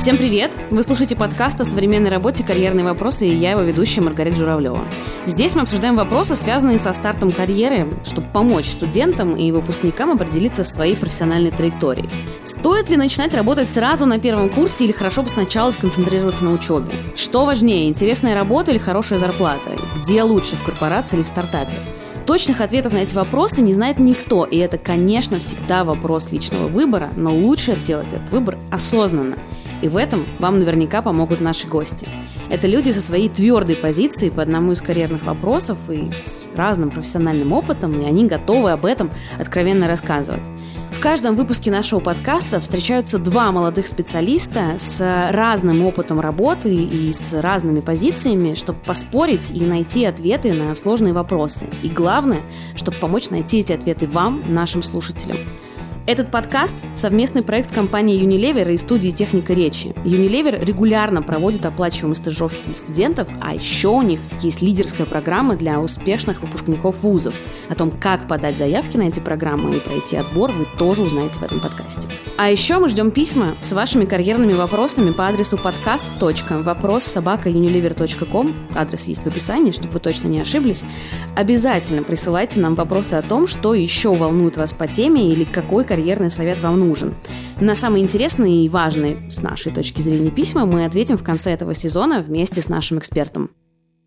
Всем привет! Вы слушаете подкаст о современной работе «Карьерные вопросы» и я его ведущая Маргарита Журавлева. Здесь мы обсуждаем вопросы, связанные со стартом карьеры, чтобы помочь студентам и выпускникам определиться со своей профессиональной траекторией. Стоит ли начинать работать сразу на первом курсе или хорошо бы сначала сконцентрироваться на учебе? Что важнее, интересная работа или хорошая зарплата? Где лучше, в корпорации или в стартапе? Точных ответов на эти вопросы не знает никто, и это, конечно, всегда вопрос личного выбора, но лучше делать этот выбор осознанно – и в этом вам наверняка помогут наши гости. Это люди со своей твердой позицией по одному из карьерных вопросов и с разным профессиональным опытом, и они готовы об этом откровенно рассказывать. В каждом выпуске нашего подкаста встречаются два молодых специалиста с разным опытом работы и с разными позициями, чтобы поспорить и найти ответы на сложные вопросы. И главное, чтобы помочь найти эти ответы вам, нашим слушателям. Этот подкаст – совместный проект компании Unilever и студии «Техника речи». Unilever регулярно проводит оплачиваемые стажировки для студентов, а еще у них есть лидерская программа для успешных выпускников вузов. О том, как подать заявки на эти программы и пройти отбор, вы тоже узнаете в этом подкасте. А еще мы ждем письма с вашими карьерными вопросами по адресу подкаст.вопрос Адрес есть в описании, чтобы вы точно не ошиблись. Обязательно присылайте нам вопросы о том, что еще волнует вас по теме или какой карьерный совет вам нужен. На самые интересные и важные с нашей точки зрения письма мы ответим в конце этого сезона вместе с нашим экспертом.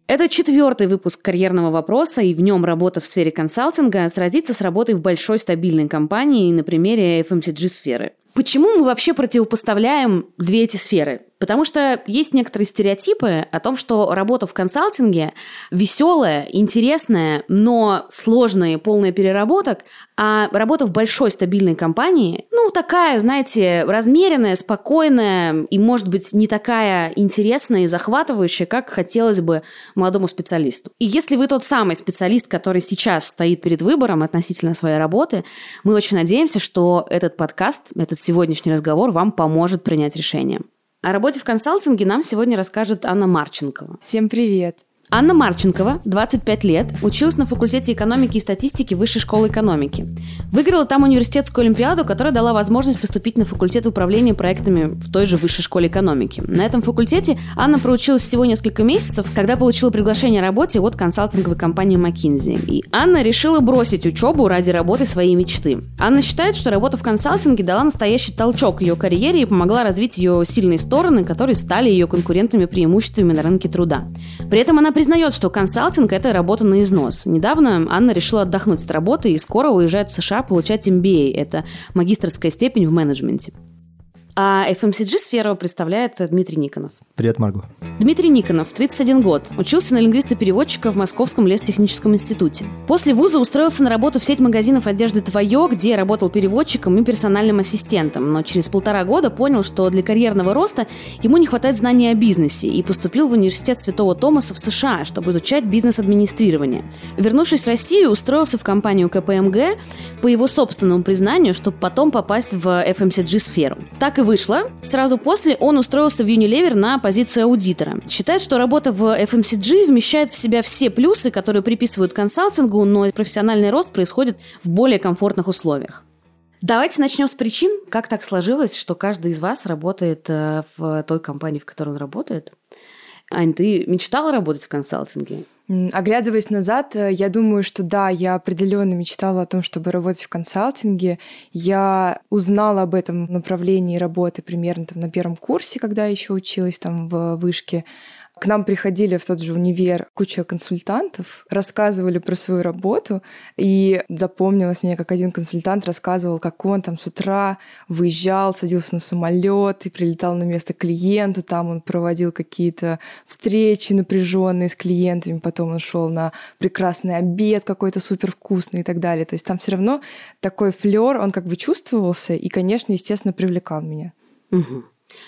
Это четвертый выпуск карьерного вопроса, и в нем работа в сфере консалтинга сразится с работой в большой стабильной компании на примере FMCG-сферы. Почему мы вообще противопоставляем две эти сферы? Потому что есть некоторые стереотипы о том, что работа в консалтинге веселая, интересная, но сложная полная переработок, а работа в большой стабильной компании, ну, такая, знаете, размеренная, спокойная и, может быть, не такая интересная и захватывающая, как хотелось бы молодому специалисту. И если вы тот самый специалист, который сейчас стоит перед выбором относительно своей работы, мы очень надеемся, что этот подкаст, этот сегодняшний разговор вам поможет принять решение. О работе в консалтинге нам сегодня расскажет Анна Марченкова. Всем привет! Анна Марченкова, 25 лет, училась на факультете экономики и статистики Высшей школы экономики. Выиграла там университетскую олимпиаду, которая дала возможность поступить на факультет управления проектами в той же Высшей школе экономики. На этом факультете Анна проучилась всего несколько месяцев, когда получила приглашение о работе от консалтинговой компании McKinsey. И Анна решила бросить учебу ради работы своей мечты. Анна считает, что работа в консалтинге дала настоящий толчок ее карьере и помогла развить ее сильные стороны, которые стали ее конкурентными преимуществами на рынке труда. При этом она признает, что консалтинг – это работа на износ. Недавно Анна решила отдохнуть от работы и скоро уезжает в США получать MBA – это магистрская степень в менеджменте. А FMCG-сферу представляет Дмитрий Никонов. Привет, Марго. Дмитрий Никонов, 31 год, учился на лингвиста-переводчика в Московском лестехническом институте. После вуза устроился на работу в сеть магазинов одежды «Твое», где работал переводчиком и персональным ассистентом, но через полтора года понял, что для карьерного роста ему не хватает знаний о бизнесе и поступил в университет Святого Томаса в США, чтобы изучать бизнес-администрирование. Вернувшись в Россию, устроился в компанию КПМГ по его собственному признанию, чтобы потом попасть в FMCG-сферу. Так и вышло. Сразу после он устроился в Unilever на позицию аудитора. Считает, что работа в FMCG вмещает в себя все плюсы, которые приписывают консалтингу, но профессиональный рост происходит в более комфортных условиях. Давайте начнем с причин, как так сложилось, что каждый из вас работает э, в той компании, в которой он работает. Ань, ты мечтала работать в консалтинге? Оглядываясь назад, э, я думаю, что да, я определенно мечтала о том, чтобы работать в консалтинге. Я узнала об этом направлении работы примерно там, на первом курсе, когда еще училась там в вышке. К нам приходили в тот же универ куча консультантов, рассказывали про свою работу, и запомнилось мне, как один консультант рассказывал, как он там с утра выезжал, садился на самолет и прилетал на место клиенту, там он проводил какие-то встречи напряженные с клиентами, потом он шел на прекрасный обед какой-то супер вкусный и так далее. То есть там все равно такой флер, он как бы чувствовался и, конечно, естественно, привлекал меня. Угу.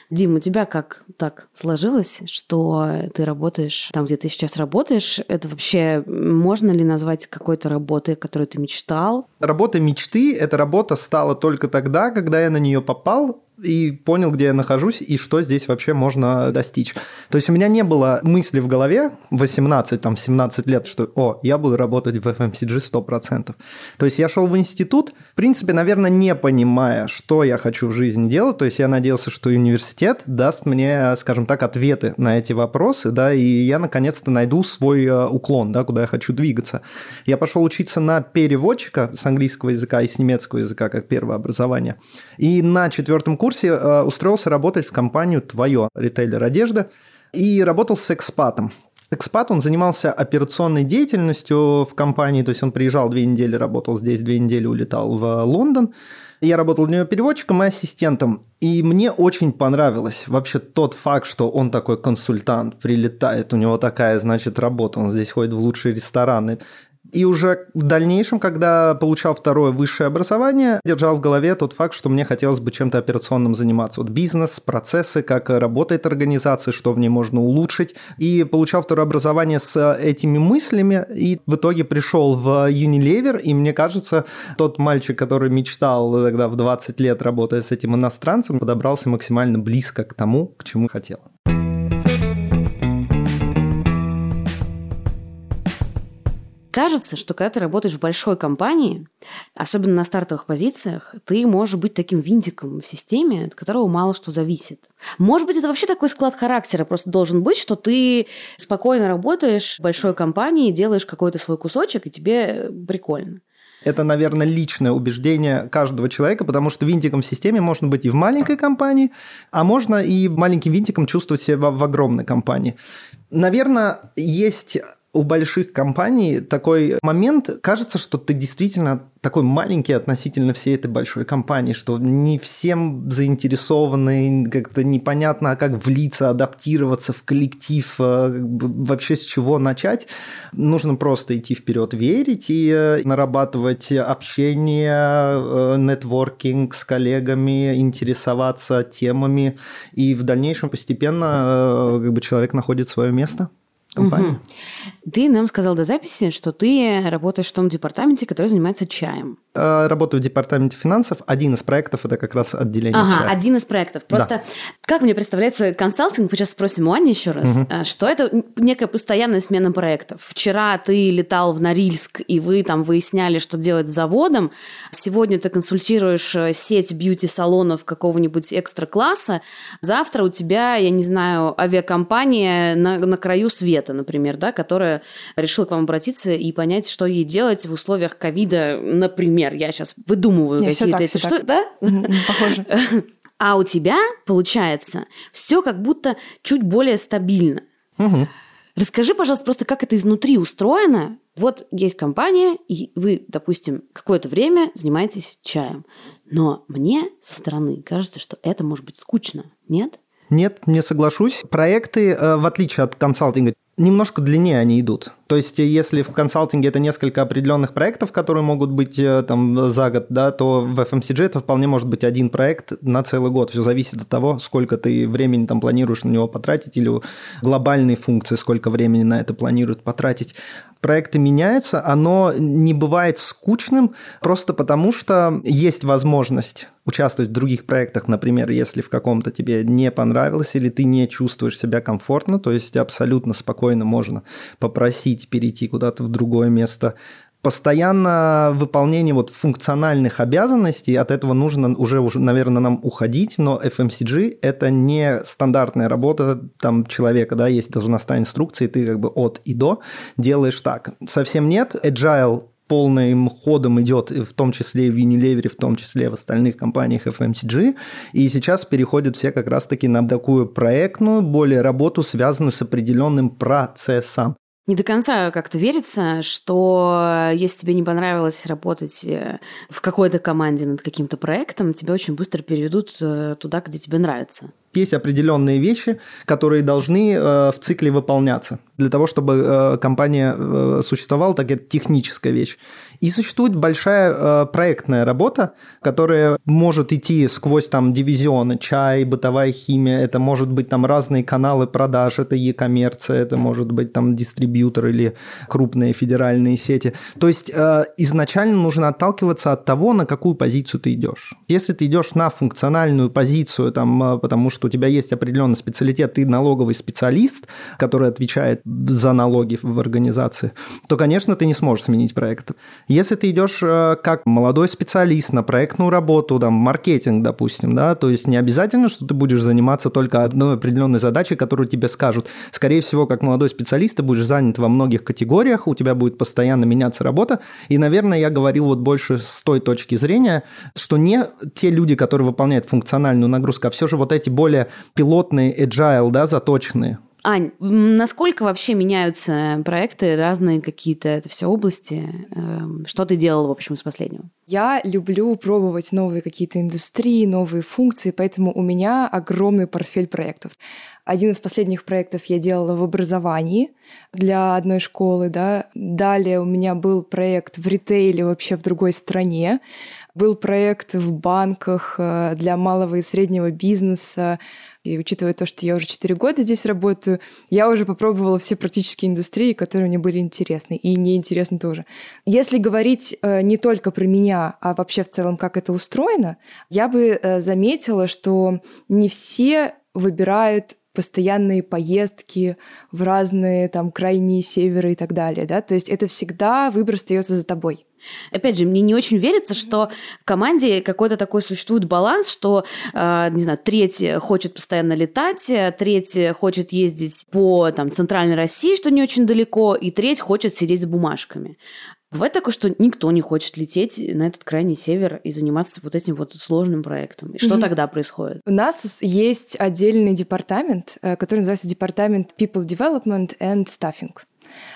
Дим, у тебя как так сложилось, что ты работаешь там, где ты сейчас работаешь? Это вообще можно ли назвать какой-то работой, которой ты мечтал? Работа мечты – эта работа стала только тогда, когда я на нее попал, и понял, где я нахожусь и что здесь вообще можно достичь. То есть у меня не было мысли в голове 18, там, 17 лет, что, о, я буду работать в FMCG 100%. То есть я шел в институт, в принципе, наверное, не понимая, что я хочу в жизни делать. То есть я надеялся, что университет даст мне, скажем так, ответы на эти вопросы, да, и я наконец-то найду свой э, уклон, да, куда я хочу двигаться. Я пошел учиться на переводчика с английского языка и с немецкого языка как первое образование. И на четвертом курсе э, устроился работать в компанию «Твое», ритейлер одежды, и работал с экспатом. Экспат, он занимался операционной деятельностью в компании, то есть он приезжал две недели, работал здесь, две недели улетал в Лондон. Я работал для него переводчиком и ассистентом. И мне очень понравилось вообще тот факт, что он такой консультант, прилетает, у него такая, значит, работа, он здесь ходит в лучшие рестораны. И уже в дальнейшем, когда получал второе высшее образование, держал в голове тот факт, что мне хотелось бы чем-то операционным заниматься. Вот бизнес, процессы, как работает организация, что в ней можно улучшить. И получал второе образование с этими мыслями, и в итоге пришел в Unilever, и мне кажется, тот мальчик, который мечтал тогда в 20 лет работая с этим иностранцем, подобрался максимально близко к тому, к чему хотел. Кажется, что когда ты работаешь в большой компании, особенно на стартовых позициях, ты можешь быть таким винтиком в системе, от которого мало что зависит. Может быть, это вообще такой склад характера просто должен быть, что ты спокойно работаешь в большой компании, делаешь какой-то свой кусочек, и тебе прикольно. Это, наверное, личное убеждение каждого человека, потому что винтиком в системе можно быть и в маленькой компании, а можно и маленьким винтиком чувствовать себя в огромной компании. Наверное, есть у больших компаний такой момент, кажется, что ты действительно такой маленький относительно всей этой большой компании, что не всем заинтересованы, как-то непонятно, а как влиться, адаптироваться в коллектив, э, вообще с чего начать. Нужно просто идти вперед, верить и э, нарабатывать общение, э, нетворкинг с коллегами, интересоваться темами, и в дальнейшем постепенно как бы человек находит свое место компании. Угу. Ты нам сказал до записи, что ты работаешь в том департаменте, который занимается чаем. Э, работаю в департаменте финансов. Один из проектов – это как раз отделение ага, чая. один из проектов. Просто да. как мне представляется консалтинг, мы сейчас спросим у Ани еще раз, угу. что это некая постоянная смена проектов. Вчера ты летал в Норильск, и вы там выясняли, что делать с заводом. Сегодня ты консультируешь э, сеть бьюти-салонов какого-нибудь экстра-класса. Завтра у тебя, я не знаю, авиакомпания на, на краю света, например, да, которая решила к вам обратиться и понять, что ей делать в условиях ковида, например я сейчас выдумываю какие-то эти штуки, да? Похоже. А у тебя получается все как будто чуть более стабильно. Расскажи, пожалуйста, просто как это изнутри устроено. Вот есть компания, и вы, допустим, какое-то время занимаетесь чаем. Но мне со стороны кажется, что это может быть скучно, нет? Нет, не соглашусь. Проекты, э, в отличие от консалтинга, немножко длиннее они идут. То есть, если в консалтинге это несколько определенных проектов, которые могут быть э, там за год, да, то в FMCG это вполне может быть один проект на целый год. Все зависит от того, сколько ты времени там планируешь на него потратить, или глобальные функции, сколько времени на это планируют потратить проекты меняются, оно не бывает скучным просто потому, что есть возможность участвовать в других проектах, например, если в каком-то тебе не понравилось или ты не чувствуешь себя комфортно, то есть абсолютно спокойно можно попросить перейти куда-то в другое место, постоянно выполнение вот функциональных обязанностей, от этого нужно уже, уже, наверное, нам уходить, но FMCG – это не стандартная работа там человека, да, есть должностная инструкция, и ты как бы от и до делаешь так. Совсем нет. Agile полным ходом идет, в том числе в Unilever, в том числе в остальных компаниях FMCG. И сейчас переходят все как раз-таки на такую проектную, более работу, связанную с определенным процессом не до конца как-то верится, что если тебе не понравилось работать э, в какой-то команде над каким-то проектом, тебя очень быстро переведут э, туда, где тебе нравится. Есть определенные вещи, которые должны э, в цикле выполняться для того, чтобы э, компания э, существовала, так это техническая вещь. И существует большая проектная работа, которая может идти сквозь там дивизионы, чай, бытовая химия, это может быть там разные каналы продаж, это e-коммерция, это может быть там дистрибьютор или крупные федеральные сети. То есть изначально нужно отталкиваться от того, на какую позицию ты идешь. Если ты идешь на функциональную позицию, там, потому что у тебя есть определенный специалитет, ты налоговый специалист, который отвечает за налоги в организации, то, конечно, ты не сможешь сменить проект. Если ты идешь э, как молодой специалист на проектную работу, там, маркетинг, допустим, да, то есть не обязательно, что ты будешь заниматься только одной определенной задачей, которую тебе скажут. Скорее всего, как молодой специалист, ты будешь занят во многих категориях, у тебя будет постоянно меняться работа. И, наверное, я говорил вот больше с той точки зрения, что не те люди, которые выполняют функциональную нагрузку, а все же вот эти более пилотные, agile, да, заточенные. Ань, насколько вообще меняются проекты, разные какие-то это все области? Эм, что ты делала, в общем, из последнего? Я люблю пробовать новые какие-то индустрии, новые функции, поэтому у меня огромный портфель проектов. Один из последних проектов я делала в образовании для одной школы, да. Далее у меня был проект в ритейле вообще в другой стране. Был проект в банках э, для малого и среднего бизнеса. И учитывая то, что я уже 4 года здесь работаю, я уже попробовала все практические индустрии, которые мне были интересны. И неинтересны тоже. Если говорить э, не только про меня, а вообще в целом, как это устроено, я бы э, заметила, что не все выбирают постоянные поездки в разные там крайние северы и так далее, да, то есть это всегда выбор остается за тобой. Опять же, мне не очень верится, что в команде какой-то такой существует баланс, что, э, не знаю, треть хочет постоянно летать, треть хочет ездить по там, центральной России, что не очень далеко, и треть хочет сидеть с бумажками. Бывает такое, что никто не хочет лететь на этот крайний север и заниматься вот этим вот сложным проектом. И что mm-hmm. тогда происходит? У нас есть отдельный департамент, э, который называется департамент People Development and Staffing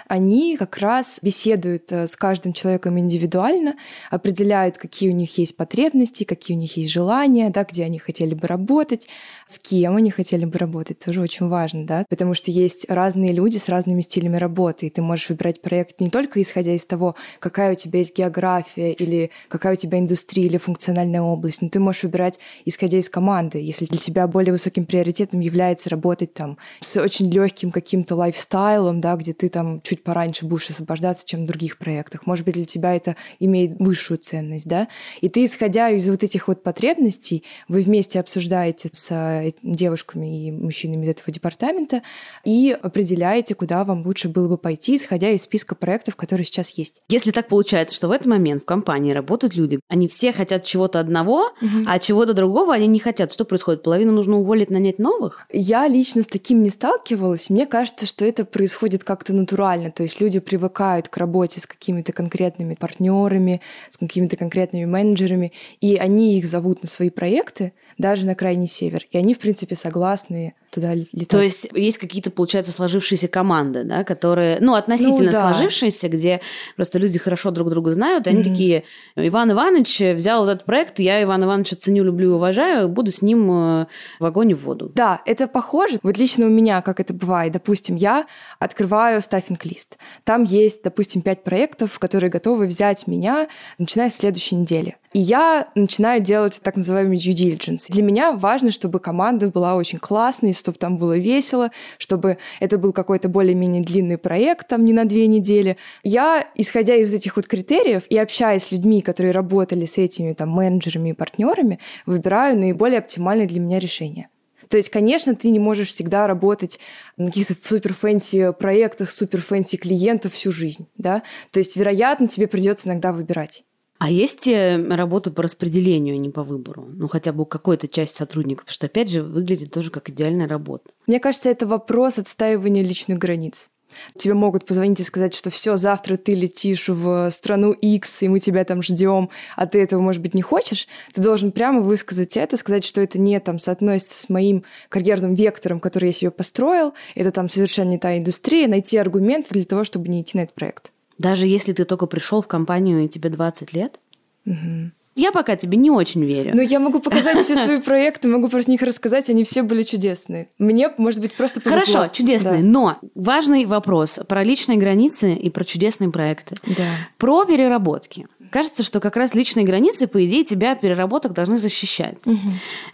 они как раз беседуют э, с каждым человеком индивидуально, определяют, какие у них есть потребности, какие у них есть желания, да, где они хотели бы работать, с кем они хотели бы работать, тоже очень важно, да, потому что есть разные люди с разными стилями работы, и ты можешь выбирать проект не только исходя из того, какая у тебя есть география или какая у тебя индустрия или функциональная область, но ты можешь выбирать исходя из команды, если для тебя более высоким приоритетом является работать там с очень легким каким-то лайфстайлом, да, где ты там чуть пораньше будешь освобождаться, чем в других проектах. Может быть, для тебя это имеет высшую ценность, да? И ты, исходя из вот этих вот потребностей, вы вместе обсуждаете с э, девушками и мужчинами из этого департамента и определяете, куда вам лучше было бы пойти, исходя из списка проектов, которые сейчас есть. Если так получается, что в этот момент в компании работают люди, они все хотят чего-то одного, угу. а чего-то другого они не хотят. Что происходит? Половину нужно уволить, нанять новых? Я лично с таким не сталкивалась. Мне кажется, что это происходит как-то натурально то есть люди привыкают к работе с какими-то конкретными партнерами, с какими-то конкретными менеджерами, и они их зовут на свои проекты, даже на крайний север. И они, в принципе, согласны туда летать. То есть есть какие-то, получается, сложившиеся команды, да, которые, ну, относительно ну, да. сложившиеся, где просто люди хорошо друг друга знают, и они mm-hmm. такие, Иван Иванович взял этот проект, я Ивана Ивановича ценю, люблю и уважаю, буду с ним э, в огонь и в воду. Да, это похоже. Вот лично у меня, как это бывает, допустим, я открываю стаффинг-лист. Там есть, допустим, пять проектов, которые готовы взять меня, начиная с следующей недели. И я начинаю делать так называемый due diligence. Для меня важно, чтобы команда была очень классной, чтобы там было весело, чтобы это был какой-то более-менее длинный проект, там не на две недели. Я, исходя из этих вот критериев и общаясь с людьми, которые работали с этими там менеджерами и партнерами, выбираю наиболее оптимальное для меня решение. То есть, конечно, ты не можешь всегда работать на каких-то супер fancy проектах, супер fancy клиентов всю жизнь, да? То есть, вероятно, тебе придется иногда выбирать. А есть э, работа по распределению, а не по выбору? Ну, хотя бы какой-то часть сотрудников, потому что, опять же, выглядит тоже как идеальная работа. Мне кажется, это вопрос отстаивания личных границ. Тебе могут позвонить и сказать, что все, завтра ты летишь в страну X, и мы тебя там ждем, а ты этого, может быть, не хочешь. Ты должен прямо высказать это, сказать, что это не там соотносится с моим карьерным вектором, который я себе построил, это там совершенно не та индустрия, найти аргументы для того, чтобы не идти на этот проект. Даже если ты только пришел в компанию и тебе 20 лет? Угу. я пока тебе не очень верю. Ну, я могу показать все свои проекты, могу про них рассказать, они все были чудесные. Мне, может быть, просто повезло. Хорошо, чудесные, Да. но важный вопрос про личные границы и про чудесные проекты. Да. Про переработки. Кажется, что как раз личные границы, по идее, тебя от переработок должны защищать.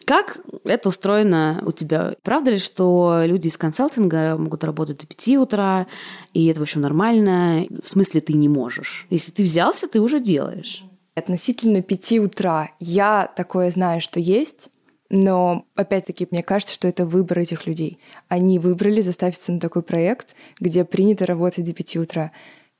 Как это устроено у тебя? Правда ли, что люди из консалтинга могут работать до 5 утра, и это, в общем, нормально? В смысле, ты не можешь. Если ты взялся, ты уже делаешь. Относительно пяти утра я такое знаю, что есть, но опять-таки мне кажется, что это выбор этих людей. Они выбрали заставиться на такой проект, где принято работать до пяти утра.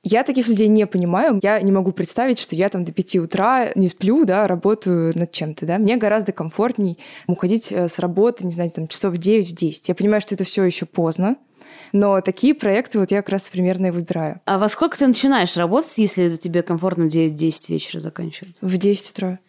Я таких людей не понимаю. Я не могу представить, что я там до пяти утра не сплю, да, работаю над чем-то, да. Мне гораздо комфортней уходить э, с работы, не знаю, там часов в 9 в 10. Я понимаю, что это все еще поздно, но такие проекты вот я как раз примерно и выбираю. А во сколько ты начинаешь работать, если тебе комфортно в 9-10 вечера заканчивать? В 10 утра.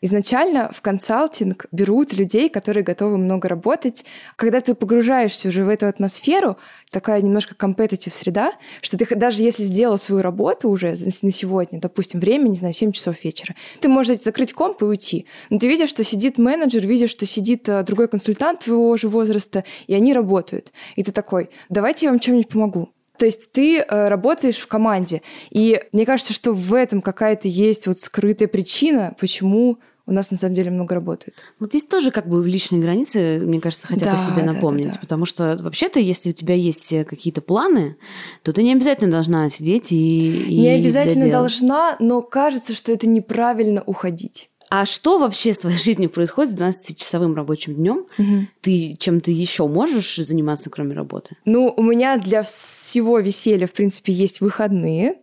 Изначально в консалтинг берут людей, которые готовы много работать. Когда ты погружаешься уже в эту атмосферу, такая немножко компетитив среда, что ты даже если сделал свою работу уже на сегодня, допустим, время, не знаю, 7 часов вечера, ты можешь закрыть комп и уйти. Но ты видишь, что сидит менеджер, видишь, что сидит э, другой консультант твоего же возраста, и они работают. И ты такой, давайте я вам чем-нибудь помогу. То есть ты э, работаешь в команде. И мне кажется, что в этом какая-то есть вот скрытая причина, почему у нас на самом деле много работает. Вот здесь тоже как бы личные границы, мне кажется, хотят Да, о себе да, напомнить. да, да. Потому что вообще-то, если у тебя есть э, какие-то планы, то ты не обязательно должна сидеть и... и Не обязательно доделать. должна, но кажется, что это неправильно уходить. А что вообще с твоей жизнью происходит с 12-часовым рабочим днем? Ты чем-то еще можешь заниматься, кроме работы? Ну, у меня для всего веселья, в принципе, есть выходные.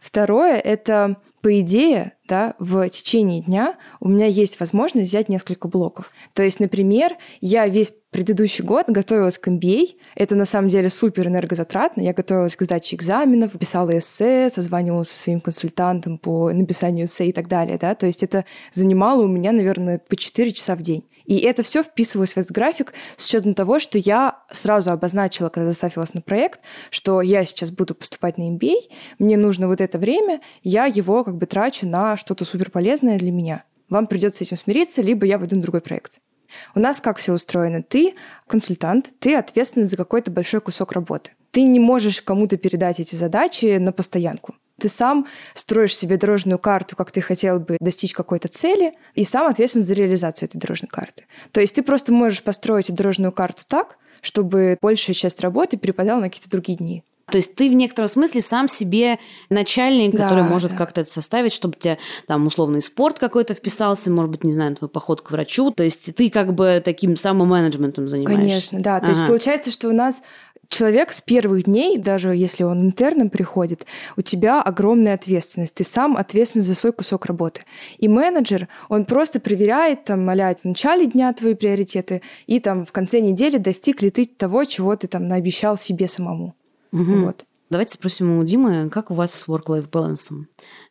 Второе — это, по идее, да, в течение дня у меня есть возможность взять несколько блоков. То есть, например, я весь предыдущий год готовилась к MBA. Это на самом деле супер энергозатратно. Я готовилась к сдаче экзаменов, писала эссе, созванивалась со своим консультантом по написанию эссе и так далее. Да? То есть это занимало у меня, наверное, по 4 часа в день. И это все вписывалось в этот график с учетом того, что я сразу обозначила, когда заставилась на проект, что я сейчас буду поступать на MBA, мне нужно вот это время, я его как бы трачу на что-то суперполезное для меня. Вам придется с этим смириться, либо я войду на другой проект. У нас как все устроено? Ты консультант, ты ответственный за какой-то большой кусок работы. Ты не можешь кому-то передать эти задачи на постоянку. Ты сам строишь себе дорожную карту, как ты хотел бы достичь какой-то цели, и сам ответственен за реализацию этой дорожной карты. То есть ты просто можешь построить дорожную карту так, чтобы большая часть работы перепадала на какие-то другие дни. То есть ты в некотором смысле сам себе начальник, Да, который может да. как-то это составить, чтобы тебя там условный спорт какой-то вписался, может быть, не знаю, твой поход к врачу. То есть ты как бы таким самоменеджментом занимаешься. Конечно, да. То есть Ага. получается, что у нас человек с первых дней, даже если он интерном приходит, у тебя огромная ответственность. Ты сам ответственен за свой кусок работы. И менеджер, он просто проверяет, там, а в начале дня твои приоритеты, и там в конце недели достиг ли ты того, чего ты там наобещал себе самому. Вот. Давайте спросим у Димы, как у вас с work-life балансом?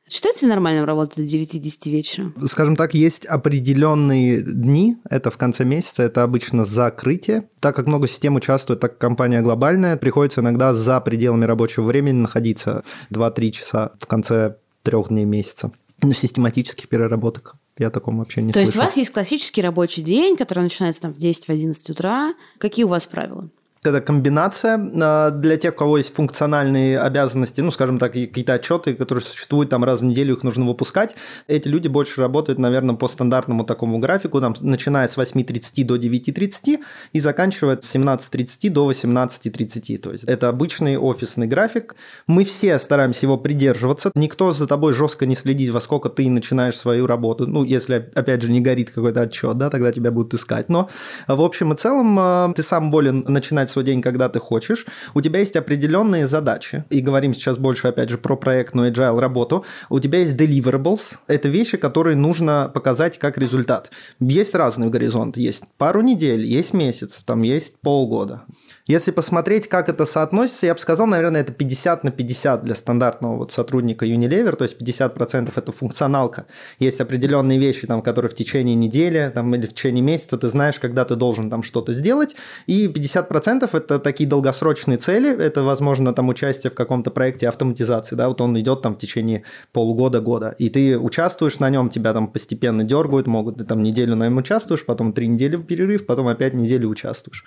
Считается ли нормальным работать до 9-10 вечера? Скажем так, есть определенные дни, это в конце месяца, это обычно закрытие. Так как много систем участвует, так как компания глобальная, приходится иногда за пределами рабочего времени находиться 2-3 часа в конце трех дней месяца. Ну, систематических переработок. Я таком вообще не То есть у слышал. вас есть классический рабочий день, который начинается там в 10-11 утра. Какие у вас правила? Это комбинация а, для тех, у кого есть функциональные обязанности, ну, скажем так, какие-то отчеты, которые существуют там раз в неделю, их нужно выпускать. Эти люди больше работают, наверное, по стандартному такому графику, там, начиная с 8.30 до 9.30 и заканчивая с 17.30 до 18.30. То есть это обычный офисный график. Мы все стараемся его придерживаться. Никто за тобой жестко не следит, во сколько ты начинаешь свою работу. Ну, если, опять же, не горит какой-то отчет, да, тогда тебя будут искать. Но, в общем и целом, а, ты сам волен начинать свой день, когда ты хочешь. У тебя есть определенные задачи. И говорим сейчас больше, опять же, про проектную agile работу. У тебя есть deliverables. Это вещи, которые нужно показать как результат. Есть разный горизонт. Есть пару недель, есть месяц, там есть полгода. Если посмотреть, как это соотносится, я бы сказал, наверное, это 50 на 50 для стандартного вот сотрудника Unilever, то есть 50% это функционалка. Есть определенные вещи, там, которые в течение недели там, или в течение месяца ты знаешь, когда ты должен там что-то сделать, и 50% 100% это такие долгосрочные цели, это, возможно, там участие в каком-то проекте автоматизации, да, вот он идет там в течение полугода-года, и ты участвуешь на нем, тебя там постепенно дергают, могут, ты там неделю на нем участвуешь, потом три недели в перерыв, потом опять неделю участвуешь.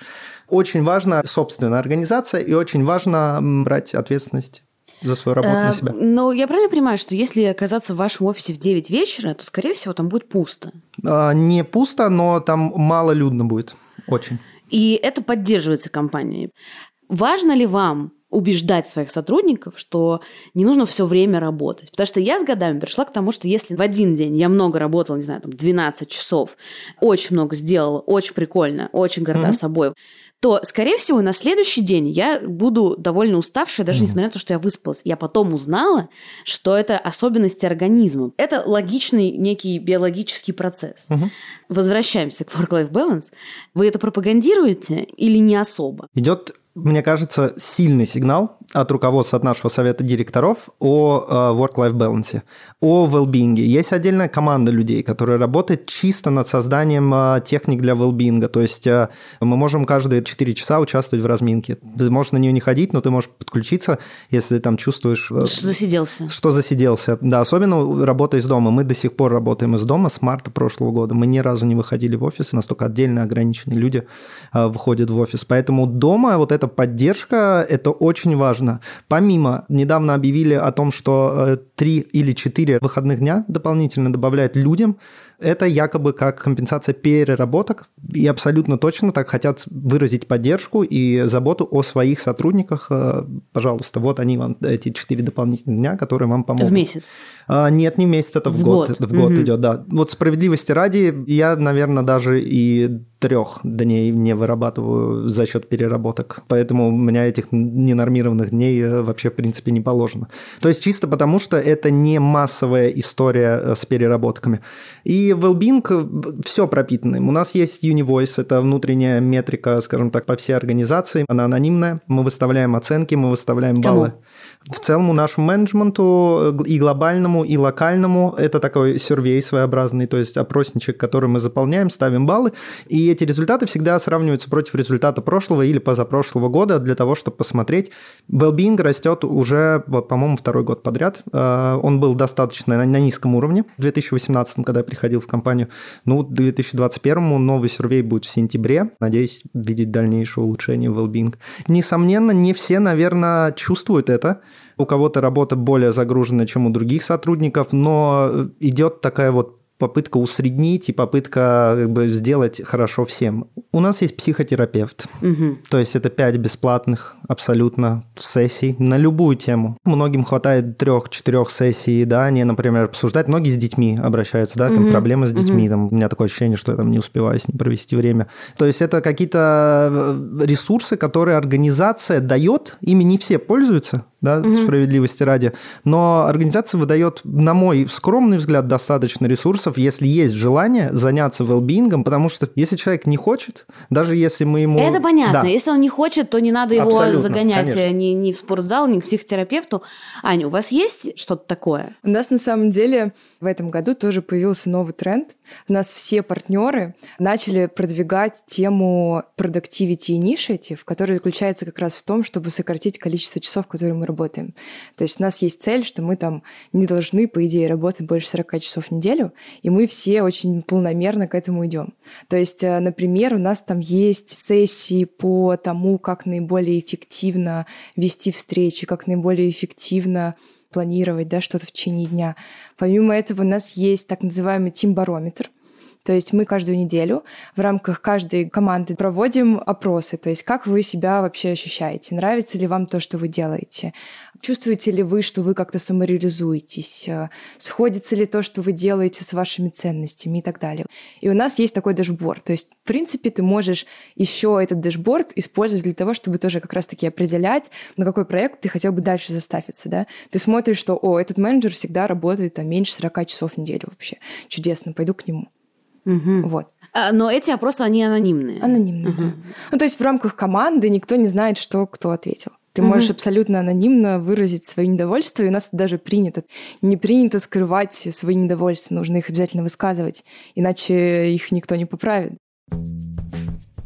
Очень важна собственная организация и очень важно брать ответственность за свою работу на э, себя. Но я правильно понимаю, что если оказаться в вашем офисе в 9 вечера, то, скорее всего, там будет пусто? А, не пусто, но там мало людно будет. Очень. И это поддерживается компанией. Важно ли вам убеждать своих сотрудников, что не нужно все время работать. Потому что я с годами пришла к тому, что если в один день я много работала, не знаю, там 12 часов, очень много сделала, очень прикольно, очень горда mm-hmm. собой, то, скорее всего, на следующий день я буду довольно уставшая, даже mm-hmm. несмотря на то, что я выспалась. Я потом узнала, что это особенности организма. Это логичный некий биологический процесс. Mm-hmm. Возвращаемся к work-life balance. Вы это пропагандируете или не особо? Идет мне кажется, сильный сигнал от руководства, от нашего совета директоров о э, work-life balance, о well-being. Есть отдельная команда людей, которая работает чисто над созданием э, техник для well-being. То есть э, мы можем каждые 4 часа участвовать в разминке. Ты можешь на нее не ходить, но ты можешь подключиться, если там чувствуешь... Что засиделся. Что засиделся. Да, особенно работа из дома. Мы до сих пор работаем из дома с марта прошлого года. Мы ни разу не выходили в офис, настолько отдельно ограниченные люди выходят в офис. Поэтому дома вот это эта поддержка, это очень важно. Помимо, недавно объявили о том, что э, три или четыре выходных дня дополнительно добавляют людям, это якобы как компенсация переработок, и абсолютно точно так хотят выразить поддержку и заботу о своих сотрудниках. Э, пожалуйста, вот они вам, эти четыре дополнительных дня, которые вам помогут. В месяц? А, нет, не в месяц, это в, в год. год. В год угу. идет, да. Вот справедливости ради, я, наверное, даже и трех дней не вырабатываю за счет переработок. Поэтому у меня этих ненормированных дней э, вообще, в принципе, не положено. То есть чисто потому, что это не массовая история э, с переработками. И well-being э, все пропитано. У нас есть Univoice, это внутренняя метрика, скажем так, по всей организации. Она анонимная. Мы выставляем оценки, мы выставляем баллы. Кому? В целом нашему менеджменту и глобальному, и локальному это такой сервей своеобразный, то есть опросничек, который мы заполняем, ставим баллы, и эти результаты всегда сравниваются против результата прошлого или позапрошлого года для того, чтобы посмотреть. Wellbeing растет уже, по-моему, второй год подряд. Э, он был достаточно на низком уровне в 2018, когда я приходил в компанию. Ну, к 2021 новый сервей будет в сентябре. Надеюсь видеть дальнейшее улучшение Wellbeing. Несомненно, не все, наверное, чувствуют это, у кого-то работа более загружена, чем у других сотрудников, но идет такая вот попытка усреднить и попытка как бы сделать хорошо всем. У нас есть психотерапевт, угу. то есть это пять бесплатных абсолютно сессий на любую тему. Многим хватает трех-четырех сессий, да, они, например, обсуждать. Многие с детьми обращаются, да, угу. проблемы с детьми, угу. там, у меня такое ощущение, что я там не успеваю с ним провести время. То есть это какие-то э, ресурсы, которые организация дает, ими не все пользуются, да, угу. справедливости ради. Но организация выдает, на мой скромный взгляд, достаточно ресурсов, если есть желание заняться велбингом, потому что если человек не хочет, даже если мы ему... Это понятно. Да. Если он не хочет, то не надо его Абсолютно, загонять ни, ни в спортзал, ни к психотерапевту. Аня, у вас есть что-то такое? У нас на самом деле в этом году тоже появился новый тренд. У нас все партнеры начали продвигать тему productivity initiative, которая заключается как раз в том, чтобы сократить количество часов, которые мы работаем. То есть у нас есть цель, что мы там не должны, по идее, работать больше 40 часов в неделю, и мы все очень полномерно к этому идем. То есть, э, например, у нас там есть сессии по тому, как наиболее эффективно вести встречи, как наиболее эффективно планировать да, что-то в течение дня. Помимо этого у нас есть так называемый team барометр — то есть мы каждую неделю в рамках каждой команды проводим опросы, то есть как вы себя вообще ощущаете, нравится ли вам то, что вы делаете, чувствуете ли вы, что вы как-то самореализуетесь, сходится ли то, что вы делаете с вашими ценностями и так далее. И у нас есть такой дашборд, то есть в принципе ты можешь еще этот дашборд использовать для того, чтобы тоже как раз-таки определять, на какой проект ты хотел бы дальше заставиться, да. Ты смотришь, что, о, этот менеджер всегда работает там меньше 40 часов в неделю вообще. Чудесно, пойду к нему. Угу. Вот. А, но эти опросы, они анонимные. Анонимные, угу. да. Ну, то есть в рамках команды никто не знает, что кто ответил. Ты угу. можешь абсолютно анонимно выразить свое недовольство, и у нас это даже принято. Не принято скрывать свои недовольства, нужно их обязательно высказывать, иначе их никто не поправит.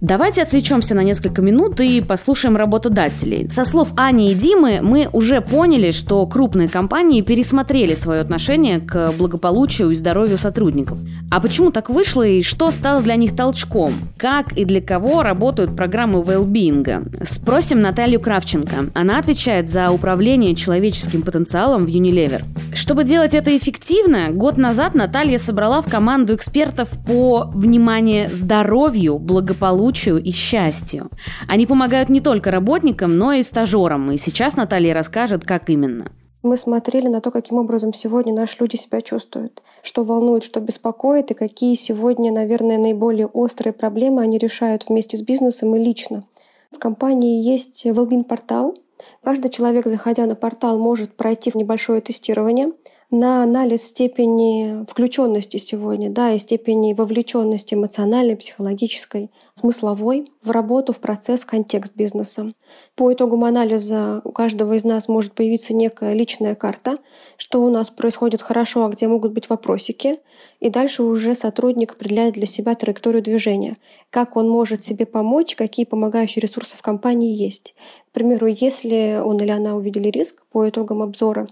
Давайте отвлечемся на несколько минут и послушаем работодателей. Со слов Ани и Димы мы уже поняли, что крупные компании пересмотрели свое отношение к благополучию и здоровью сотрудников. А почему так вышло и что стало для них толчком? Как и для кого работают программы well-being? Спросим Наталью Кравченко. Она отвечает за управление человеческим потенциалом в Unilever. Чтобы делать это эффективно, год назад Наталья собрала в команду экспертов по, внимание, здоровью, благополучию благополучию и счастью. Они помогают не только работникам, но и стажерам. И сейчас Наталья расскажет, как именно. Мы смотрели на то, каким образом сегодня наши люди себя чувствуют, что волнует, что беспокоит, и какие сегодня, наверное, наиболее острые проблемы они решают вместе с бизнесом и лично. В компании есть Wellbeing портал. Каждый человек, заходя на портал, может пройти небольшое тестирование – на анализ степени включенности сегодня, да, и степени вовлеченности эмоциональной, психологической, смысловой в работу, в процесс, в контекст бизнеса. По итогам анализа у каждого из нас может появиться некая личная карта, что у нас происходит хорошо, а где могут быть вопросики. И дальше уже сотрудник определяет для себя траекторию движения, как он может себе помочь, какие помогающие ресурсы в компании есть. К примеру, если он или она увидели риск по итогам обзора,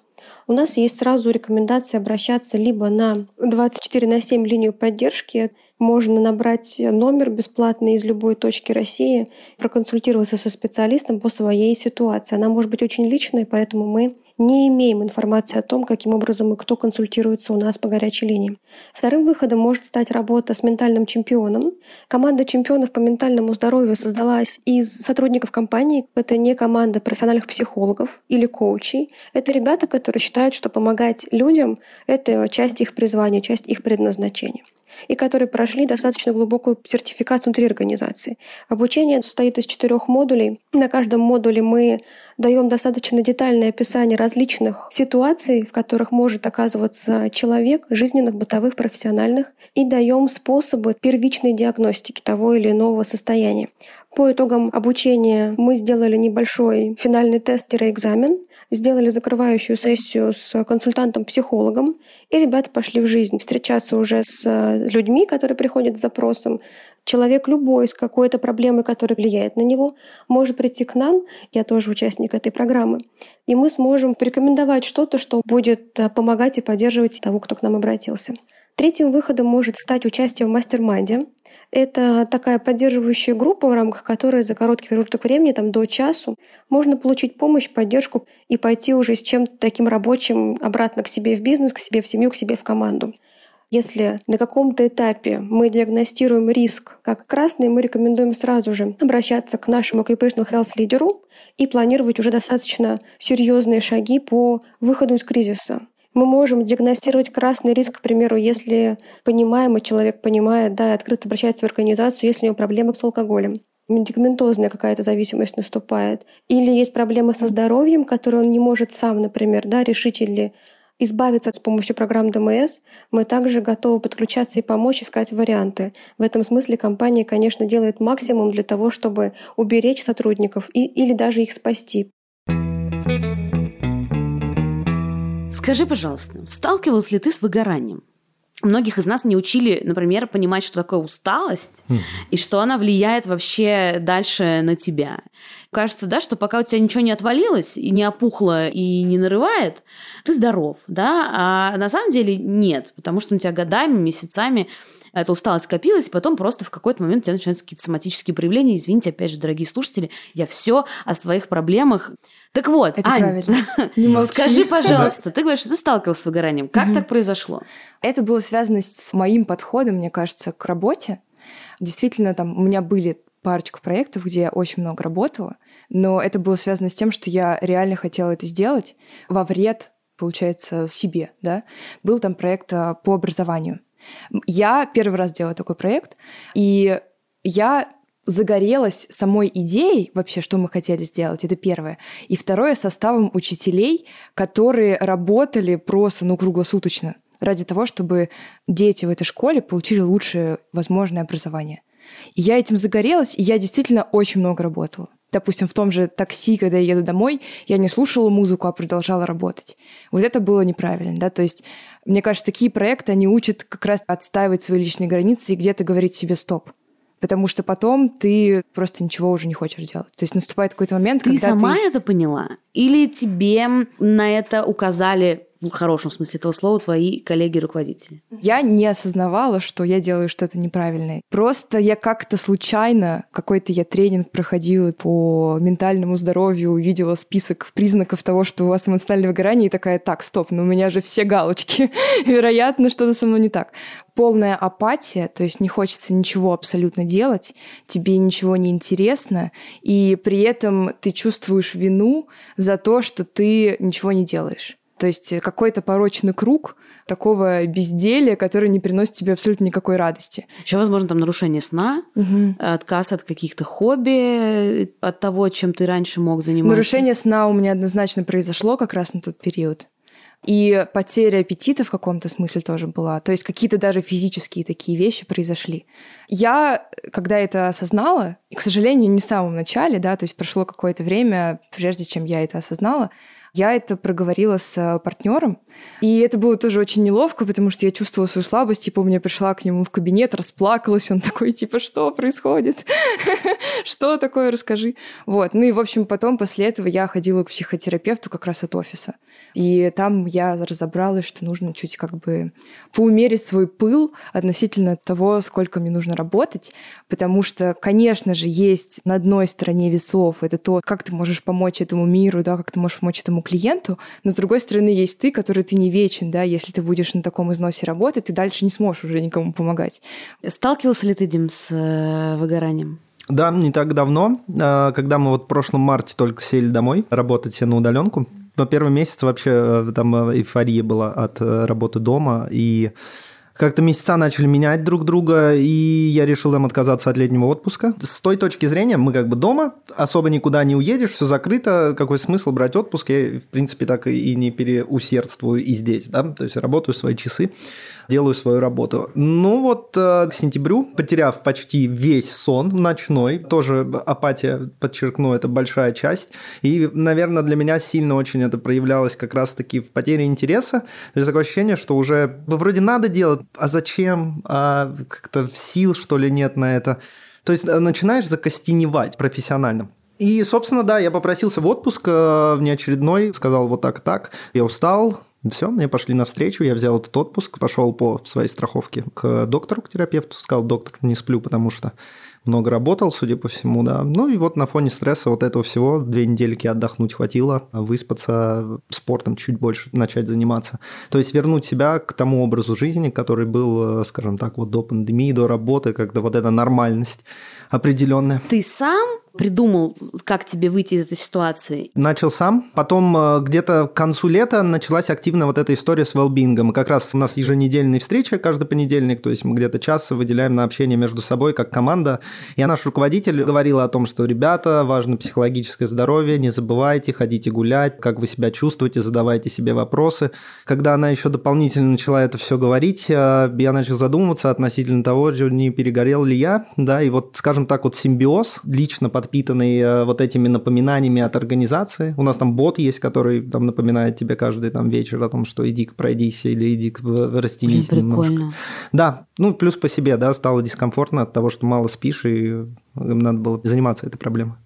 у нас есть сразу рекомендация обращаться либо на 24 на 7 линию поддержки, можно набрать номер бесплатный из любой точки России, проконсультироваться со специалистом по своей ситуации. Она может быть очень личной, поэтому мы не имеем информации о том, каким образом и кто консультируется у нас по горячей линии. Вторым выходом может стать работа с ментальным чемпионом. Команда чемпионов по ментальному здоровью создалась из сотрудников компании. Это не команда профессиональных психологов или коучей. Это ребята, которые считают, что помогать людям — это часть их призвания, часть их предназначения и которые прошли достаточно глубокую сертификацию внутри организации. Обучение состоит из четырех модулей. На каждом модуле мы даем достаточно детальное описание различных ситуаций, в которых может оказываться человек, жизненных, бытовых, профессиональных, и даем способы первичной диагностики того или иного состояния. По итогам обучения мы сделали небольшой финальный тест-экзамен, сделали закрывающую сессию с консультантом-психологом, и ребята пошли в жизнь, встречаться уже с людьми, которые приходят с запросом, Человек любой с какой-то проблемой, которая влияет на него, может прийти к нам, я тоже участник этой программы, и мы сможем порекомендовать что-то, что будет э, помогать и поддерживать того, кто к нам обратился. Третьим выходом может стать участие в mastermind е. Это такая поддерживающая группа, в рамках которой за короткий промежуток времени, там, до часу, можно получить помощь, поддержку и пойти уже с чем-то таким рабочим обратно к себе в бизнес, к себе в семью, к себе в команду. Если на каком-то этапе мы диагностируем риск как красный, мы рекомендуем сразу же обращаться к нашему occupational health лидеру и планировать уже достаточно серьезные шаги по выходу из кризиса. Мы можем диагностировать красный риск, к примеру, если понимаем, и человек понимает, да, и открыто обращается в организацию, если у него проблемы с алкоголем медикаментозная какая-то зависимость наступает, или есть проблемы со здоровьем, которые он не может сам, например, да, решить или избавиться с помощью программ ДМС, мы также готовы подключаться и помочь искать варианты. В этом смысле компания, конечно, делает максимум для того, чтобы уберечь сотрудников и, или даже их спасти. Скажи, пожалуйста, сталкивался ли ты с выгоранием? Многих из нас не учили, например, понимать, что такое усталость и что она влияет вообще дальше на тебя. Кажется, да, что пока у тебя ничего не отвалилось и не опухло и не нарывает, ты здоров, да, а на самом деле нет, потому что у тебя годами, месяцами эта усталость скопилась, и потом просто в какой-то момент у тебя начинаются какие-то соматические проявления. Извините, опять же, дорогие слушатели, я все о своих проблемах. Так вот, Это Ань, правильно. Скажи, пожалуйста, ты говоришь, что ты сталкивался с выгоранием. Как так произошло? Это было связано с моим подходом, мне кажется, к работе. Действительно, там у меня были парочку проектов, где я очень много работала, но это было связано с тем, что я реально хотела это сделать во вред, получается, себе, да. Был там проект а, по образованию. Я первый раз делала такой проект, и я загорелась самой идеей вообще, что мы хотели сделать, это первое. И второе, составом учителей, которые работали просто, ну, круглосуточно ради того, чтобы дети в этой школе получили лучшее возможное образование. И я этим загорелась, и я действительно очень много работала допустим, в том же такси, когда я еду домой, я не слушала музыку, а продолжала работать. Вот это было неправильно, да, то есть мне кажется, такие проекты, они учат как раз отстаивать свои личные границы и где-то говорить себе «стоп». потому что потом ты просто ничего уже не хочешь делать. То есть наступает какой-то момент, ты когда сама ты... это поняла? Или тебе на это указали в хорошем смысле этого слова твои коллеги-руководители? Я не осознавала, что я делаю что-то неправильное. Просто я как-то случайно, какой-то я тренинг проходила по ментальному здоровью, увидела список признаков того, что у вас эмоциональное выгорание, и такая, так, стоп, но ну у меня же все галочки. Вероятно, что-то со мной не так. Полная апатия, то есть не хочется ничего абсолютно делать, тебе ничего не интересно, и при этом ты чувствуешь вину за то, что ты ничего не делаешь. То есть какой-то порочный круг такого безделия, который не приносит тебе абсолютно никакой радости. Еще, возможно, там нарушение сна, угу. отказ от каких-то хобби, от того, чем ты раньше мог заниматься. Нарушение сна у меня однозначно произошло как раз на тот период. И потеря аппетита в каком-то смысле тоже была. То есть какие-то даже физические такие вещи произошли. Я, когда это осознала, и, к сожалению, не в самом начале, да, то есть прошло какое-то время, прежде чем я это осознала, я это проговорила с э, партнером, и это было тоже очень неловко, потому что я чувствовала свою слабость, типа, у меня пришла к нему в кабинет, расплакалась, он такой, типа, что происходит? Что такое, расскажи. Вот, ну и, в общем, потом после этого я ходила к психотерапевту как раз от офиса, и там я разобралась, что нужно чуть как бы поумерить свой пыл относительно того, сколько мне нужно работать, потому что, конечно же, есть на одной стороне весов это то, как ты можешь помочь этому миру, да, как ты можешь помочь этому клиенту, но с другой стороны есть ты, который ты не вечен, да, если ты будешь на таком износе работать, ты дальше не сможешь уже никому помогать. Сталкивался ли ты, Дим, с э, выгоранием? Да, не так давно, а, когда мы вот в прошлом марте только сели домой работать на удаленку. Но первый месяц вообще э, там э, эйфория была от работы дома, и как-то месяца начали менять друг друга, и я решил им отказаться от летнего отпуска. С той точки зрения, мы как бы дома, особо никуда не уедешь, все закрыто, какой смысл брать отпуск? Я, в принципе, так и не переусердствую и здесь, да, то есть работаю свои часы делаю свою работу. Ну вот э, к сентябрю, потеряв почти весь сон ночной, тоже апатия, подчеркну, это большая часть. И, наверное, для меня сильно очень это проявлялось как раз-таки в потере интереса. То есть такое ощущение, что уже вроде надо делать, а зачем? А как-то сил, что ли, нет на это. То есть э, начинаешь закостеневать профессионально. И, собственно, да, я попросился в отпуск э, внеочередной, сказал вот так так, я устал, все, мне пошли навстречу, я взял этот отпуск, пошел по своей страховке к доктору, к терапевту, сказал, доктор, не сплю, потому что много работал, судя по всему, да. Ну и вот на фоне стресса вот этого всего две недельки отдохнуть хватило, выспаться, спортом чуть больше начать заниматься. То есть вернуть себя к тому образу жизни, который был, скажем так, вот до пандемии, до работы, когда вот эта нормальность определенная. Ты сам придумал, как тебе выйти из этой ситуации? Начал сам. Потом э, где-то к концу лета началась активно вот эта история с велбингом. Как раз у нас еженедельные встречи каждый понедельник, то есть мы где-то час выделяем на общение между собой как команда. И наш руководитель говорила о том, что, ребята, важно психологическое здоровье, не забывайте, ходите гулять, как вы себя чувствуете, задавайте себе вопросы. Когда она еще дополнительно начала это все говорить, э, я начал задумываться относительно того, не перегорел ли я, да, и вот, скажем так, вот симбиоз лично под подпитанный э, вот этими напоминаниями от организации. У нас там бот есть, который там напоминает тебе каждый там вечер о том, что иди пройдись или иди растянись Блин, прикольно. Да, ну плюс по себе, да, стало дискомфортно от того, что мало спишь, и надо было заниматься этой проблемой.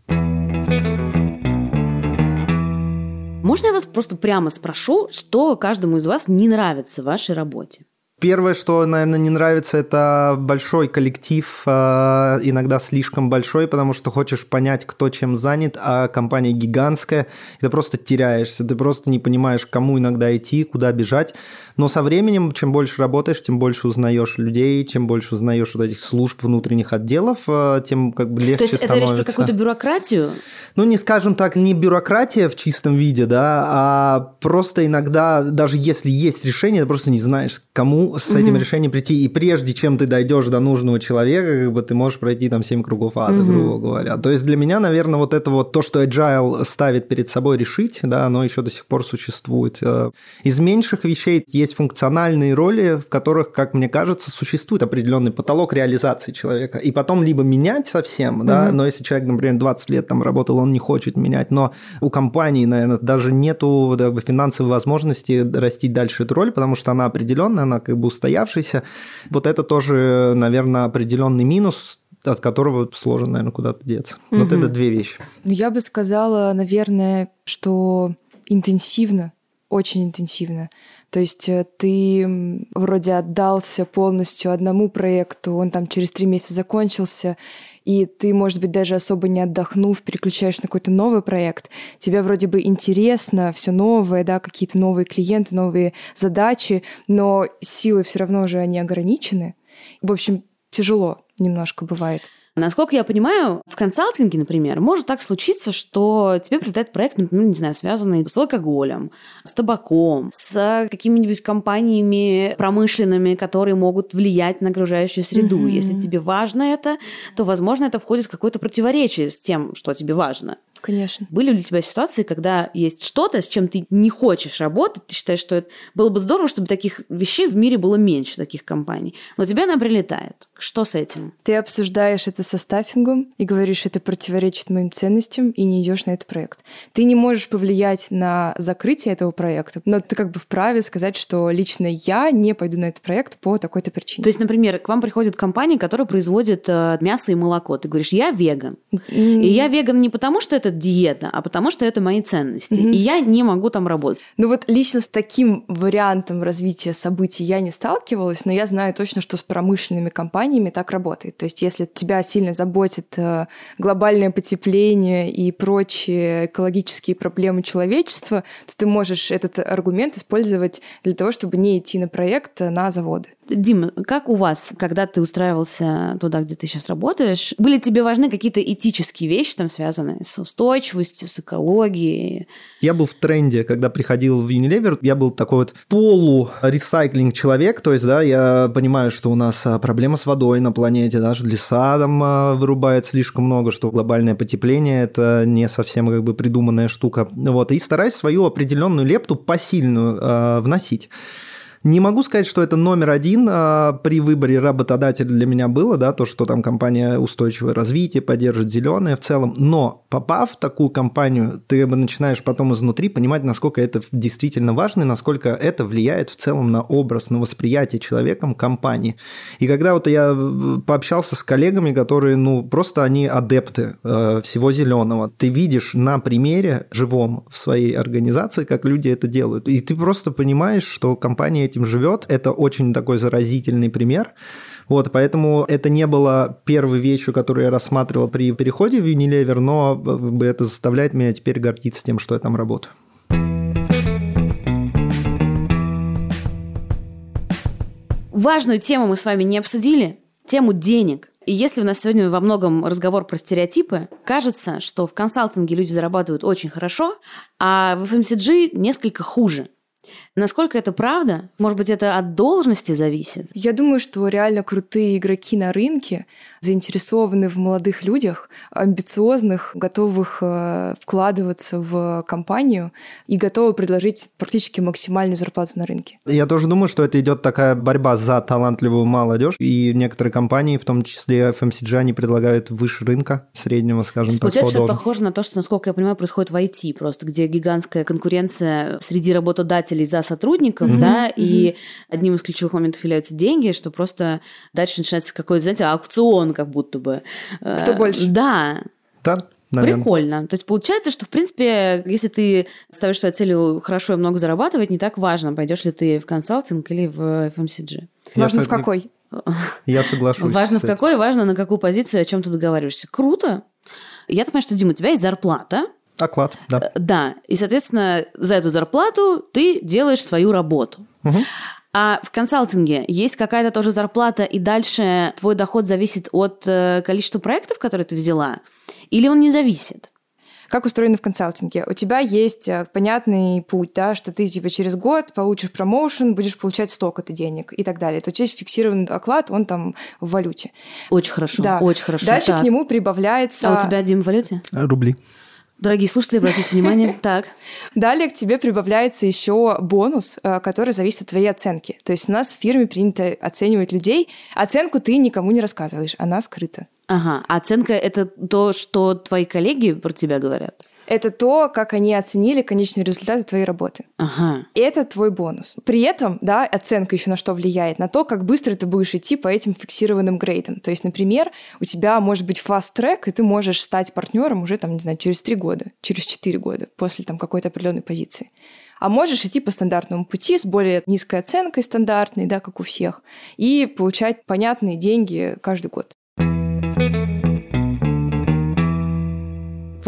Можно я вас просто прямо спрошу, что каждому из вас не нравится в вашей работе? Первое, что, наверное, не нравится, это большой коллектив, а, иногда слишком большой, потому что хочешь понять, кто чем занят, а компания гигантская, и ты просто теряешься, ты просто не понимаешь, кому иногда идти, куда бежать. Но со временем, чем больше работаешь, тем больше узнаешь людей, чем больше узнаешь вот этих служб внутренних отделов, а, тем как бы легче становится. То есть это речь про какую-то бюрократию? Ну, не скажем так, не бюрократия в чистом виде, да, а просто иногда, даже если есть решение, ты просто не знаешь, кому с этим угу. решением прийти. И прежде чем ты дойдешь до нужного человека, как бы ты можешь пройти там 7 кругов ада, угу. грубо говоря. То есть для меня, наверное, вот это вот то, что Agile ставит перед собой решить, да, оно еще до сих пор существует. Э, из меньших вещей есть функциональные роли, в которых, как мне кажется, существует определенный потолок реализации человека. И потом либо менять совсем, да, угу. но если человек, например, 20 лет там работал, он не хочет менять, но у компании, наверное, даже нету как бы, финансовой возможности растить дальше эту роль, потому что она определенная, она как бы устоявшийся. Вот это тоже, наверное, определенный минус от которого сложно, наверное, куда-то деться. Угу. Вот это две вещи. Ну, я бы сказала, наверное, что интенсивно, очень интенсивно. То есть э, ты вроде отдался полностью одному проекту, он там через три месяца закончился, и ты, может быть, даже особо не отдохнув, переключаешь на какой-то новый проект. Тебе вроде бы интересно, все новое, да, какие-то новые клиенты, новые задачи, но силы все равно уже они ограничены. В общем, тяжело немножко бывает. Насколько я понимаю, в консалтинге, например, может так случиться, что тебе прилетает проект, например, не знаю, связанный с алкоголем, с табаком, с какими-нибудь компаниями промышленными, которые могут влиять на окружающую среду. Mm-hmm. Если тебе важно это, то, возможно, это входит в какое-то противоречие с тем, что тебе важно. Конечно. Были ли у тебя ситуации, когда есть что-то, с чем ты не хочешь работать, ты считаешь, что это было бы здорово, чтобы таких вещей в мире было меньше, таких компаний, но тебе она прилетает. Что с этим? Ты обсуждаешь это со стаффингом и говоришь, это противоречит моим ценностям, и не идешь на этот проект. Ты не можешь повлиять на закрытие этого проекта, но ты как бы вправе сказать, что лично я не пойду на этот проект по такой-то причине. То есть, например, к вам приходит компания, которая производит э, мясо и молоко. Ты говоришь, я веган. И я веган не потому, что это это диета, а потому что это мои ценности. Mm-hmm. И я не могу там работать. Ну вот лично с таким вариантом развития событий я не сталкивалась, но я знаю точно, что с промышленными компаниями так работает. То есть если тебя сильно заботит э, глобальное потепление и прочие экологические проблемы человечества, то ты можешь этот аргумент использовать для того, чтобы не идти на проект э, на заводы. Дим, как у вас, когда ты устраивался туда, где ты сейчас работаешь, были тебе важны какие-то этические вещи, там связанные с устойчивостью, с экологией? Я был в тренде, когда приходил в Unilever, я был такой вот полу-ресайклинг человек, то есть, да, я понимаю, что у нас а, проблема с водой на планете, даже леса там а, вырубает слишком много, что глобальное потепление – это не совсем как бы придуманная штука, вот, и стараюсь свою определенную лепту посильную э, вносить. Не могу сказать, что это номер один а, при выборе работодателя для меня было, да, то, что там компания устойчивое развитие, поддержит зеленое в целом, но попав в такую компанию, ты начинаешь потом изнутри понимать, насколько это действительно важно и насколько это влияет в целом на образ, на восприятие человеком компании. И когда вот я пообщался с коллегами, которые, ну, просто они адепты э, всего зеленого, ты видишь на примере живом в своей организации, как люди это делают, и ты просто понимаешь, что компания этим живет. Это очень такой заразительный пример. Вот, поэтому это не было первой вещью, которую я рассматривал при переходе в Unilever, но это заставляет меня теперь гордиться тем, что я там работаю. Важную тему мы с вами не обсудили, тему денег. И если у нас сегодня во многом разговор про стереотипы, кажется, что в консалтинге люди зарабатывают очень хорошо, а в FMCG несколько хуже – Насколько это правда? Может быть, это от должности зависит? Я думаю, что реально крутые игроки на рынке заинтересованы в молодых людях, амбициозных, готовых э, вкладываться в компанию и готовы предложить практически максимальную зарплату на рынке. Я тоже думаю, что это идет такая борьба за талантливую молодежь, и некоторые компании, в том числе FMCG, они предлагают выше рынка среднего, скажем так. Получается, что это похоже на то, что, насколько я понимаю, происходит в IT, просто где гигантская конкуренция среди работодателей за сотрудников, mm-hmm. да, mm-hmm. и одним из ключевых моментов являются деньги, что просто дальше начинается какой-то, знаете, аукцион как будто бы. Кто больше? Да. Да, Наверное. Прикольно. То есть получается, что, в принципе, если ты ставишь своей целью хорошо и много зарабатывать, не так важно, пойдешь ли ты в консалтинг или в FMCG. Важно в какой. Я соглашусь. Важно в какой, важно на какую позицию, о чем ты договариваешься. Круто. Я так понимаю, что, Дима, у тебя есть зарплата, Оклад, да. Э, да. И, соответственно, за эту зарплату ты делаешь свою работу. Угу. А в консалтинге есть какая-то тоже зарплата, и дальше твой доход зависит от э, количества проектов, которые ты взяла, или он не зависит? Как устроено в консалтинге? У тебя есть э, понятный путь, да, что ты типа через год получишь промоушен, будешь получать столько-то денег и так далее. То есть фиксированный оклад, он там в валюте. Очень хорошо, да. очень хорошо. Дальше так. к нему прибавляется... А у тебя, Дим, в валюте? Рубли. Дорогие слушатели, обратите внимание. Так. Далее к тебе прибавляется еще бонус, э, который зависит от твоей оценки. То есть у нас в фирме принято оценивать людей. Оценку ты никому не рассказываешь, она скрыта. Ага. Оценка – это то, что твои коллеги про тебя говорят? Это то, как они оценили конечные результаты твоей работы. Ага. Это твой бонус. При этом, да, оценка еще на что влияет? На то, как быстро ты будешь идти по этим фиксированным грейдам. То есть, например, у тебя может быть фаст-трек, и ты можешь стать партнером уже, там, не знаю, через три года, через четыре года, после там какой-то определенной позиции. А можешь идти по стандартному пути с более низкой оценкой стандартной, да, как у всех, и получать понятные деньги каждый год.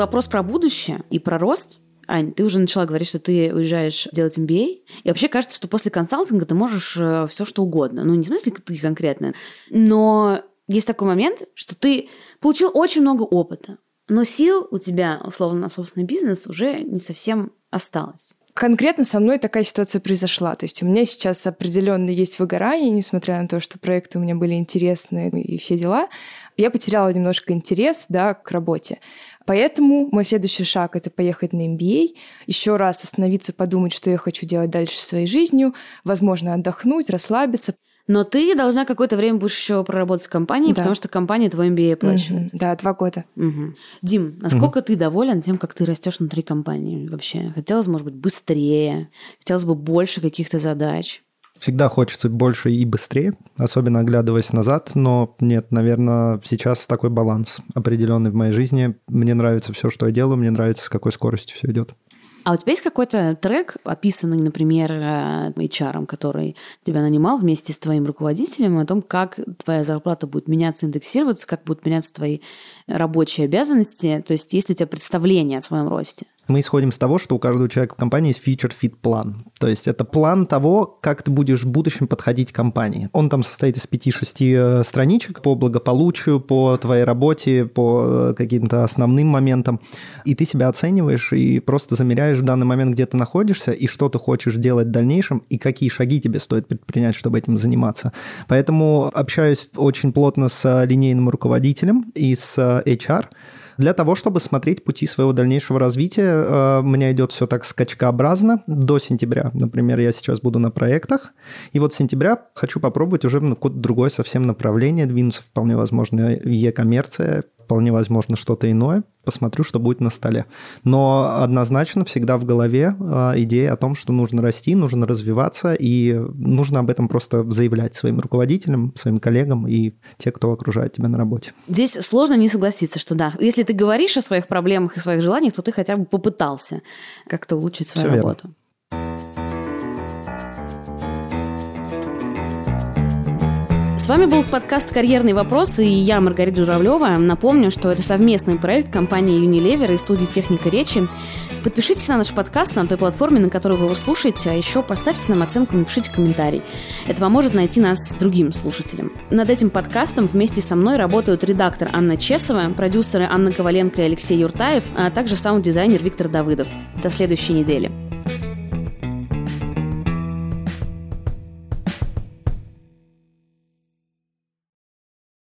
Вопрос про будущее и про рост Ань, ты уже начала говорить, что ты уезжаешь делать MBA. И вообще кажется, что после консалтинга ты можешь э, все что угодно. Ну, не в смысле ты конкретно, но есть такой момент, что ты получил очень много опыта, но сил у тебя, условно, на собственный бизнес уже не совсем осталось. Конкретно со мной такая ситуация произошла. То есть у меня сейчас определенно есть выгорание, несмотря на то, что проекты у меня были интересные и все дела. Я потеряла немножко интерес да, к работе. Поэтому мой следующий шаг — это поехать на MBA, еще раз остановиться, подумать, что я хочу делать дальше своей жизнью, возможно, отдохнуть, расслабиться. Но ты должна какое-то время будешь еще проработать в компании, да. потому что компания твой MBA оплачивает. Угу. Да, два года. Угу. Дим, насколько угу. ты доволен тем, как ты растешь внутри компании вообще? Хотелось, может быть, быстрее, хотелось бы больше каких-то задач. Всегда хочется больше и быстрее, особенно оглядываясь назад, но нет, наверное, сейчас такой баланс определенный в моей жизни. Мне нравится все, что я делаю, мне нравится, с какой скоростью все идет. А у тебя есть какой-то трек, описанный, например, э, HR, который тебя нанимал вместе с твоим руководителем, о том, как твоя зарплата будет меняться, индексироваться, как будут меняться твои рабочие обязанности? То есть есть ли у тебя представление о своем росте? Мы исходим с того, что у каждого человека в компании есть feature fit план. То есть это план того, как ты будешь в будущем подходить к компании. Он там состоит из 5-6 э, страничек по благополучию, по твоей работе, по э, каким-то основным моментам. И ты себя оцениваешь и просто замеряешь в данный момент, где ты находишься, и что ты хочешь делать в дальнейшем, и какие шаги тебе стоит предпринять, чтобы этим заниматься. Поэтому общаюсь очень плотно с линейным руководителем и с HR, для того, чтобы смотреть пути своего дальнейшего развития, э, у меня идет все так скачкообразно. До сентября, например, я сейчас буду на проектах. И вот с сентября хочу попробовать уже на какое-то другое совсем направление двинуться. Вполне возможно, e-коммерция, вполне возможно что-то иное. Посмотрю, что будет на столе. Но однозначно всегда в голове э, идея о том, что нужно расти, нужно развиваться, и нужно об этом просто заявлять своим руководителям, своим коллегам и те, кто окружает тебя на работе. Здесь сложно не согласиться, что да, если ты говоришь о своих проблемах и своих желаниях, то ты хотя бы попытался как-то улучшить свою Все работу. Верно. Вами был подкаст «Карьерные вопросы» и я, Маргарита Журавлева. Напомню, что это совместный проект компании Unilever и студии «Техника речи». Подпишитесь на наш подкаст на той платформе, на которой вы его слушаете, а еще поставьте нам оценку и напишите комментарий. Это поможет найти нас другим слушателем. Над этим подкастом вместе со мной работают редактор Анна Чесова, продюсеры Анна Коваленко и Алексей Юртаев, а также саунд-дизайнер Виктор Давыдов. До следующей недели.